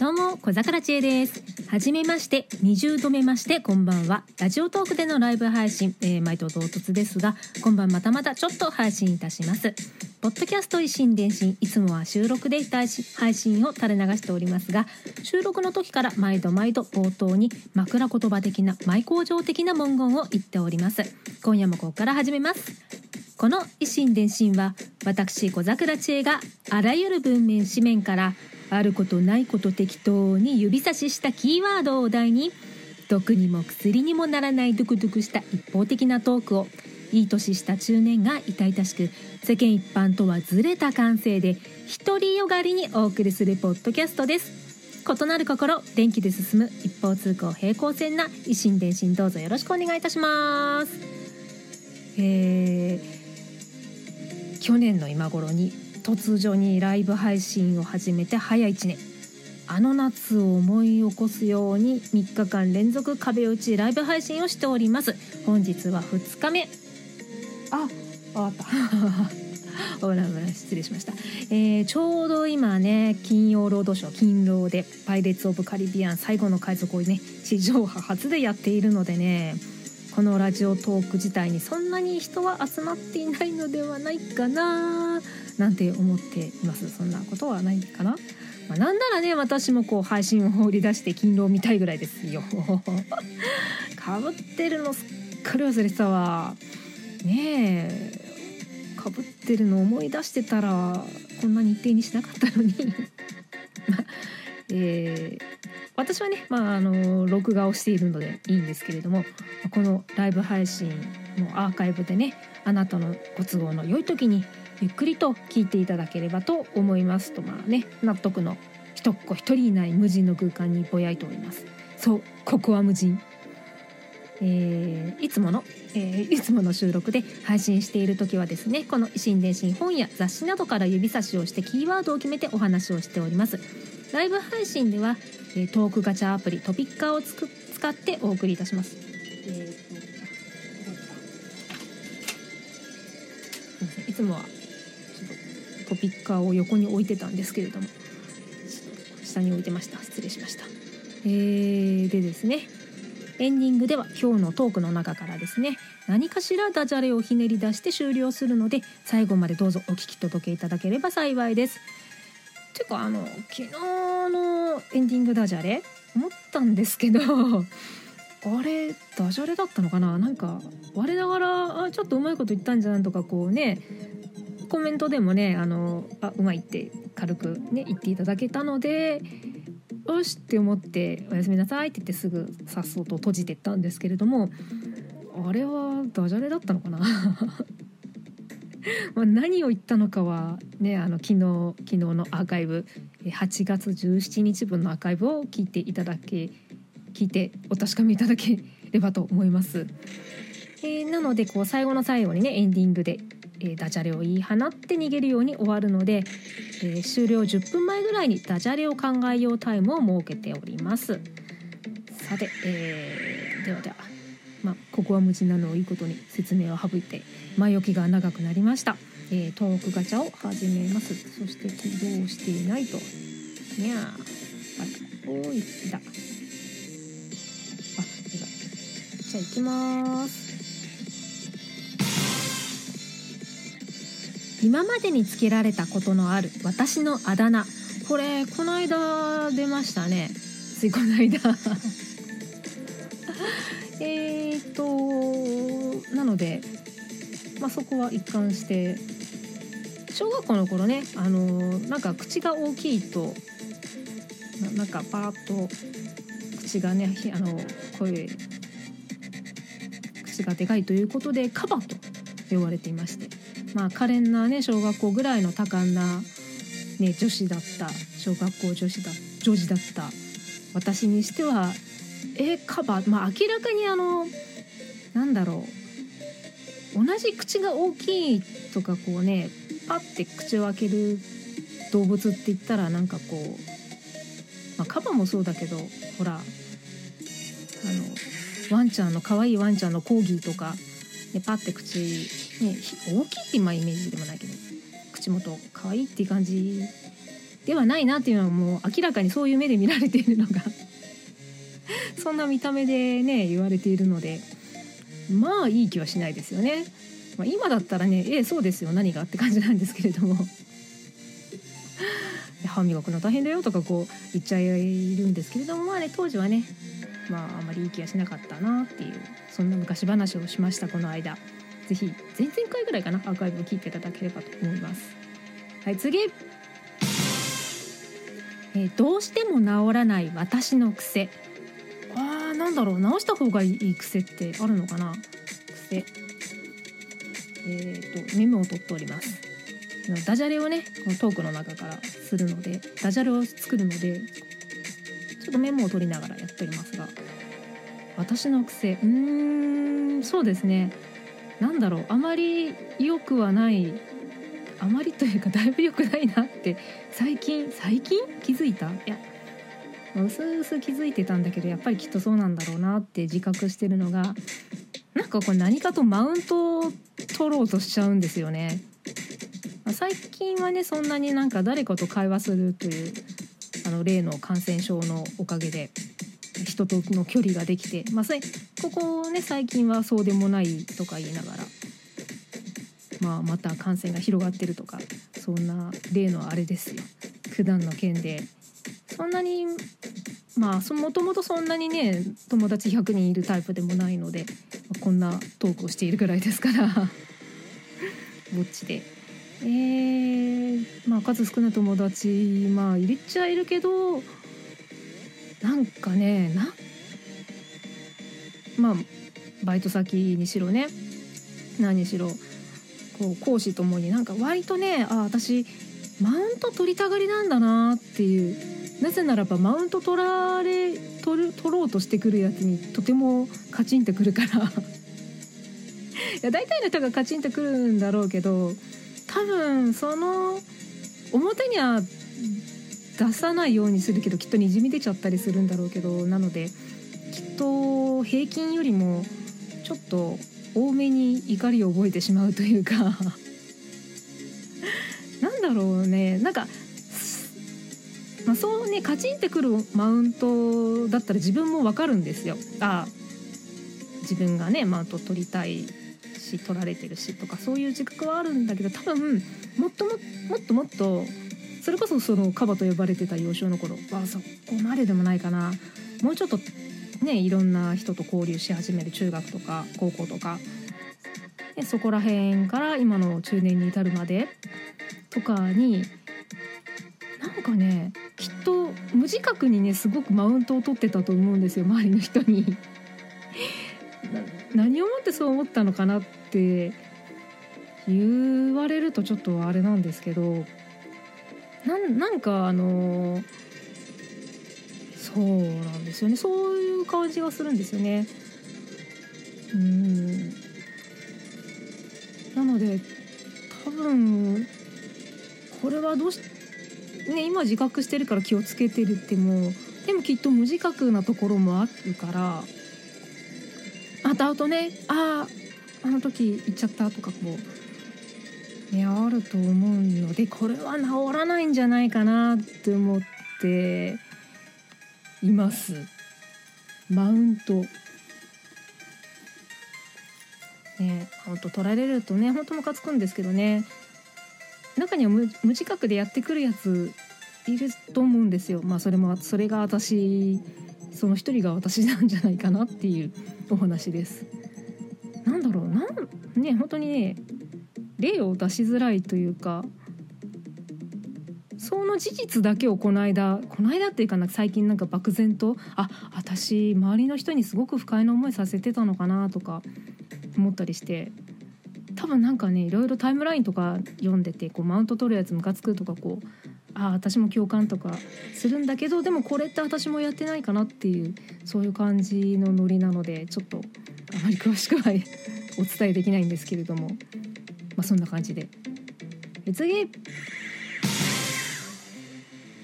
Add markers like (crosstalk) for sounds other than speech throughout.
どうも小桜知恵です。はじめまして二重度目ましてこんばんは。ラジオトークでのライブ配信、えー、毎度唐突ですが今晩またまたちょっと配信いたします。ポッドキャスト一心伝心いつもは収録で配信を垂れ流しておりますが収録の時から毎度毎度冒頭に枕言葉的な舞工場的な文言を言っております。今夜もここから始めます。この一心伝心は私小桜知恵があらゆる文面紙面からあることないこと適当に指差ししたキーワードをお題に毒にも薬にもならないドクドクした一方的なトークをいい年した中年が痛々しく世間一般とはずれた感性で独りよがりにお送りするポッドキャストです。異なる心電気で進む一方通行平行線な一心伝心どうぞよろしくお願いいたします。えー、去年の今頃に突如にライブ配信を始めて早1年。あの夏を思い起こすように3日間連続壁打ちライブ配信をしております。本日は2日目。あ終わった。(laughs) おらぶら失礼しました、えー、ちょうど今ね金曜ロードショー金労で「パイレーツ・オブ・カリビアン最後の海賊」をね地上波初でやっているのでねこのラジオトーク自体にそんなに人は集まっていないのではないかななんて思っています。そんなことはないかな、まあ、なんならね私もこう配信を放り出して勤労見たいぐらいですよ。(laughs) かぶってるのすっかり忘れてたわ。ねえ。かぶってるの思い出してたらこんな日程にしなかったのに。(laughs) えー、私はね、まあ、あの録画をしているのでいいんですけれどもこのライブ配信のアーカイブでねあなたのご都合の良い時にゆっくりと聞いていただければと思いますとまあね納得の一っ子一人いない無人の空間にぼやいております。そうここは無人。えー、いつもの、えー、いつもの収録で配信している時はですねこの新伝心本や雑誌などから指差しをしてキーワードを決めてお話をしております。ライブ配信では、えー、トークガチャアプリトピッカーをつく使ってお送りいたします、えー、い。つもはトピッカーを横に置いてたんですけれども。下に置いてました。失礼しました。えー、でですね。エンディングでは今日のトークの中からですね。何かしらダジャレをひねり出して終了するので最後までどうぞお聞き届けいただければ幸いです。ていうかあの昨日エンディングダジャレ思ったんですけどあれダジャレだったのかな？なんか我ながらあちょっとうまいこと言ったんじゃんとかこうねコメントでもねあのあうまいって軽くね言っていただけたのでよしって思って「おやすみなさい」って言ってすぐさっそうと閉じてったんですけれどもあれはダジャレだったのかな？(laughs) ま何を言ったのかはねあの昨日昨日のアーカイブ8月17日分のアーカイブを聞いていただけ聞いてお確かめいただければと思います。えー、なのでこう最後の最後にねエンディングでえー、ダジャレを言い放って逃げるように終わるので、えー、終了10分前ぐらいにダジャレを考えようタイムを設けておりますさて、えー、ではでは、まあ、ここは無事なのをいいことに説明を省いて前置きが長くなりました、えー、トークガチャを始めます。そして起動していないと。にゃー。あおい。だ。あじゃあ行きます。今までにつけられたことのある私のあだ名。これこの間出ましたね。ついこの間。(laughs) えっとなので、まあ、そこは一貫して小学校の頃ねあのなんか口が大きいとなんかパーッと口がねあの声口がでかいということでカバと呼ばれていましてまあ可憐なね小学校ぐらいの多感な、ね、女子だった小学校女子だ女児だった私にしてはえカバまあ明らかにあのなんだろう同じ口が大きいとかこうねパッて口を開ける動物って言ったらなんかこう、まあ、カバもそうだけどほらあのワンちゃんの可愛いワンちゃんのコーギーとか、ね、パッて口、ね、大きいって今イメージでもないけど口元可愛いっていう感じではないなっていうのはもう明らかにそういう目で見られているのがそんな見た目でね言われているのでまあいい気はしないですよね。まあ、今だったらねええそうですよ何がって感じなんですけれども。(laughs) 歯磨くの大変だよとかこう言っちゃいるんですけれどもまあね当時はねまああまりいい気がしなかったなっていうそんな昔話をしましたこの間。是非前々回ぐらいかなアーカイブを聞いていただければと思います。はい次。えー、どうしても治らない私の癖。あーなんだろう直した方がいい癖ってあるのかな？癖。え、ー、とメモを取っております。ダジャレをねこのトークの中からするのでダジャレを作るのでちょっとメモを取りながらやっておりますが私の癖うーんそうですね。何だろうあまり良くはないあまりというかだいぶ良くないなって最近最近？気づいた？いやうすうす気づいてたんだけどやっぱりきっとそうなんだろうなって自覚してるのがかこれ何かとマウントを取ろうとしちゃうんですよね。最近はねそんなになんか誰かと会話するというあの例の感染症のおかげで人との距離ができて、まあ、ここね最近はそうでもないとか言いながら、まあ、また感染が広がってるとかそんな例のあれですよ普段の件でそんなにまあもともとそんなにね友達100人いるタイプでもないので、こんなトークをしているぐらいですから (laughs) ぼっちで。えー、まあ数少ない友達まあ入れちゃいるけどなんかねなまあバイト先にしろね何しろこう講師ともになんか割とねあ私マウント取りたがりなんだなっていうなぜならばマウント取られ取る取ろうとしてくるやつにとてもカチンとくるから。(laughs) いや大体の人がカチンとくるんだろうけど多分その表には出さないようにするけどきっとにじみ出ちゃったりするんだろうけどなのできっと平均よりもちょっと多めに怒りを覚えてしまうというか。(laughs) なんだろうね。なんか、そうねカチンってくるマウントだったら自分も分かるんですよ。あ自分がねマウント取りたいし取られてるしとかそういう自覚はあるんだけど多分もっとももっともっとそれこそそのカバと呼ばれてた幼少の頃はそこまででもないかなもうちょっとねいろんな人と交流し始める中学とか高校とかでそこら辺から今の中年に至るまでとかにかねきっと無自覚にねすごくマウントを取ってたと思うんですよ周りの人に。(laughs) 何をもってそう思ったのかなって言われるとちょっとあれなんですけどなんかあのそうなんですよね。そういう感じがするんですよね。うん。なので多分これはどうしね、今自覚してるから気をつけてるってもでもきっと無自覚なところもあるから後々ねあああの時行っちゃったとかこう、ね、あると思うのでこれは治らないんじゃないかなって思っています。マウントね本当取られるとね本当ムカつくんですけどね中には無自覚でやってくるやついると思うんですよ。まあそれもそれが私その一人が私なんじゃないかなっていうお話です。なんだろうなんね本当にね例を出しづらいというかその事実だけをこの間この間っていうかな最近なんか漠然とあ私周りの人にすごく不快な思いさせてたのかなとか思ったりして多分なんかねいろいろタイムラインとか読んでてこうマウント取るやつムカつくとかこうああ私も共感とかするんだけどでもこれって私もやってないかなっていうそういう感じのノリなのでちょっとあまり詳しくは (laughs) お伝えできないんですけれどもまあそんな感じで。次。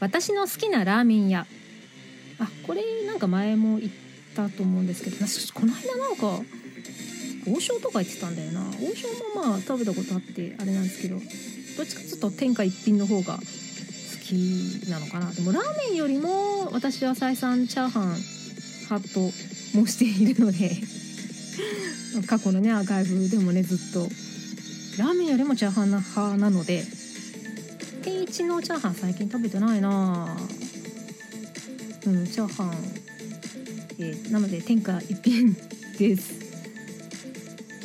私の好きなラーメン屋。あこれなんか前も言ったと思うんですけどこの間なんか王将とか言ってたんだよな。王将もまあ食べたことあってあれなんですけどどっちかちょっと天下一品の方がきなのかな。でもラーメンよりも私は再三チャーハン派と申しているので (laughs) 過去のねアーカイブでもねずっと。ラーメンよりもチャーハン派なので定一のチャーハン最近食べてないな。うんチャーハン、えー、なので天下一品です。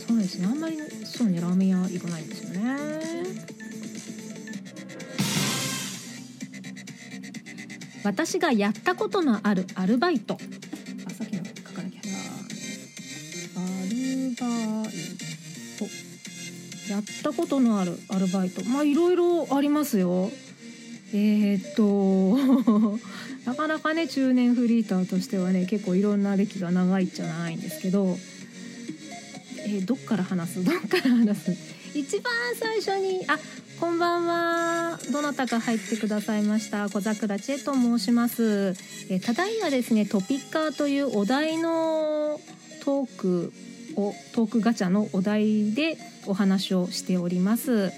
そうですね。あんまりそうねラーメン屋行かないんですよね。私がやったことのあるアルバイト。あさっきの書かなきゃ。なアルバイト。やったことのあるアルバイト。まあいろいろありますよ。えー、っと (laughs) なかなかね中年フリーターとしてはね結構いろんな歴が長いじゃないんですけどえー、どっから話す？(laughs) どっから話す？一番最初にあこんばんは。どなたか入ってくださいました。小桜千恵と申します、え、ただいまですねトピッカーというお題のトークをトークガチャのお題でお話をしております。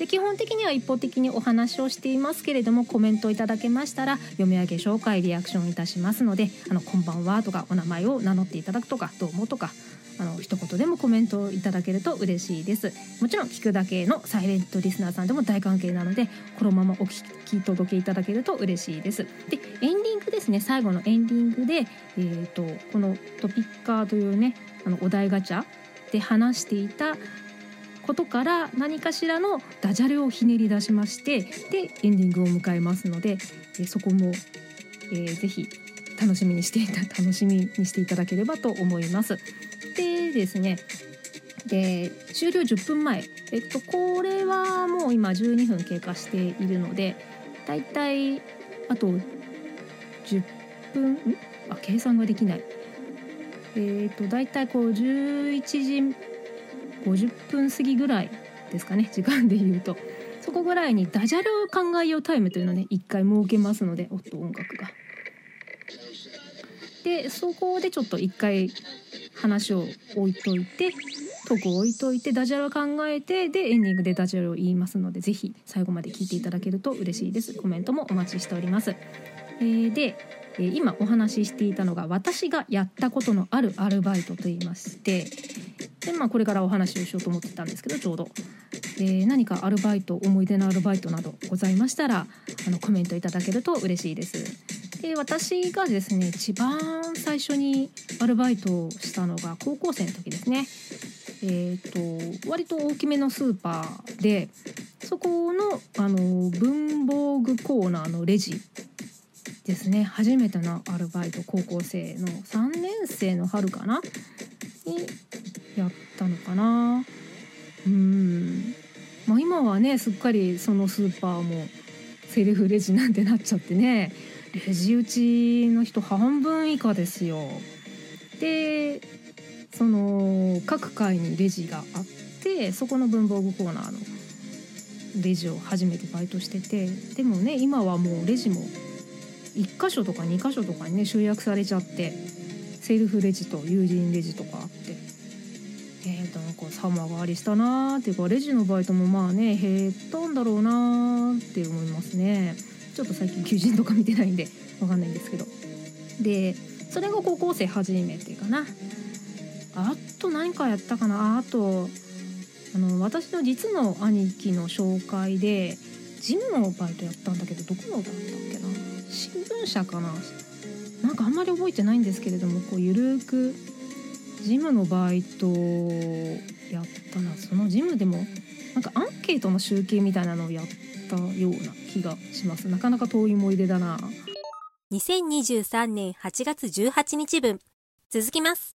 で基本的には一方的にお話をしていますけれどもコメントいただけましたら読み上げ紹介リアクションいたしますので「あのこんばんは」とかお名前を名乗っていただくとか「どうも」とかあの一言でもコメントをいただけると嬉しいです。もちろん聞くだけのサイレントリスナーさんでも大関係なのでこのままお聞き届けいただけると嬉しいです。でエンディングですね。最後のエンディングで、えーと、このトピッカーというねあのお題ガチャで話していたことから何かしらのダジャレをひねり出しましてでエンディングを迎えますので、えそこも、えー、ぜひ楽しみにしていた楽しみにしていただければと思います。でですねで終了10分前、えっと、これはもう今12分経過しているのでだいたいあと10分あ計算ができない。えっ、とだいたいこう11時50分過ぎぐらいですかね時間で言うと。そこぐらいにダジャレを考えようタイムというのをね一回設けますのでおっと音楽が。でそこでちょっと一回話を置いといてトークを置いといてダジャレを考えてでエンディングでダジャレを言いますので是非最後まで聞いていただけると嬉しいです。コメントもお待ちしております、えー、で今お話ししていたのが私がやったことのあるアルバイトと言いましてで、まあ、これからお話をしようと思ってたんですけどちょうど。で何かアルバイト思い出のアルバイトなどございましたらあのコメントいただけると嬉しいです。で私がですね一番最初にアルバイトをしたのが高校生の時ですね。えーと、割と大きめのスーパーでそこのあの文房具コーナーのレジですね。初めてのアルバイト高校生の3年生の春かな？にやったのかな。うん。まあ今はねすっかりそのスーパーもセルフレジなんてなっちゃってね。レジ打ちの人半分以下ですよ。でその各階にレジがあってそこの文房具コーナーのレジを初めてバイトしててでもね今はもうレジも1箇所とか2箇所とかにね集約されちゃってセルフレジと友人レジとかあってえーとなんか様変わりしたなーっていうかレジのバイトもまあね減ったんだろうなーって思いますね。ちょっと最近求人とか見てないんでわかんないんですけど。でそれが高校生初めてかな。あと何かやったかな。あとあの私の実の兄貴の紹介でジムのバイトやったんだけどどこのだったっけな。新聞社かな。なんかあんまり覚えてないんですけれどもこうゆるくジムのバイトやったな。そのジムでもなんかアンケートの集計みたいなのをやってったような気がします。なかなか遠い思い出だな。2023年8月18日分続きます。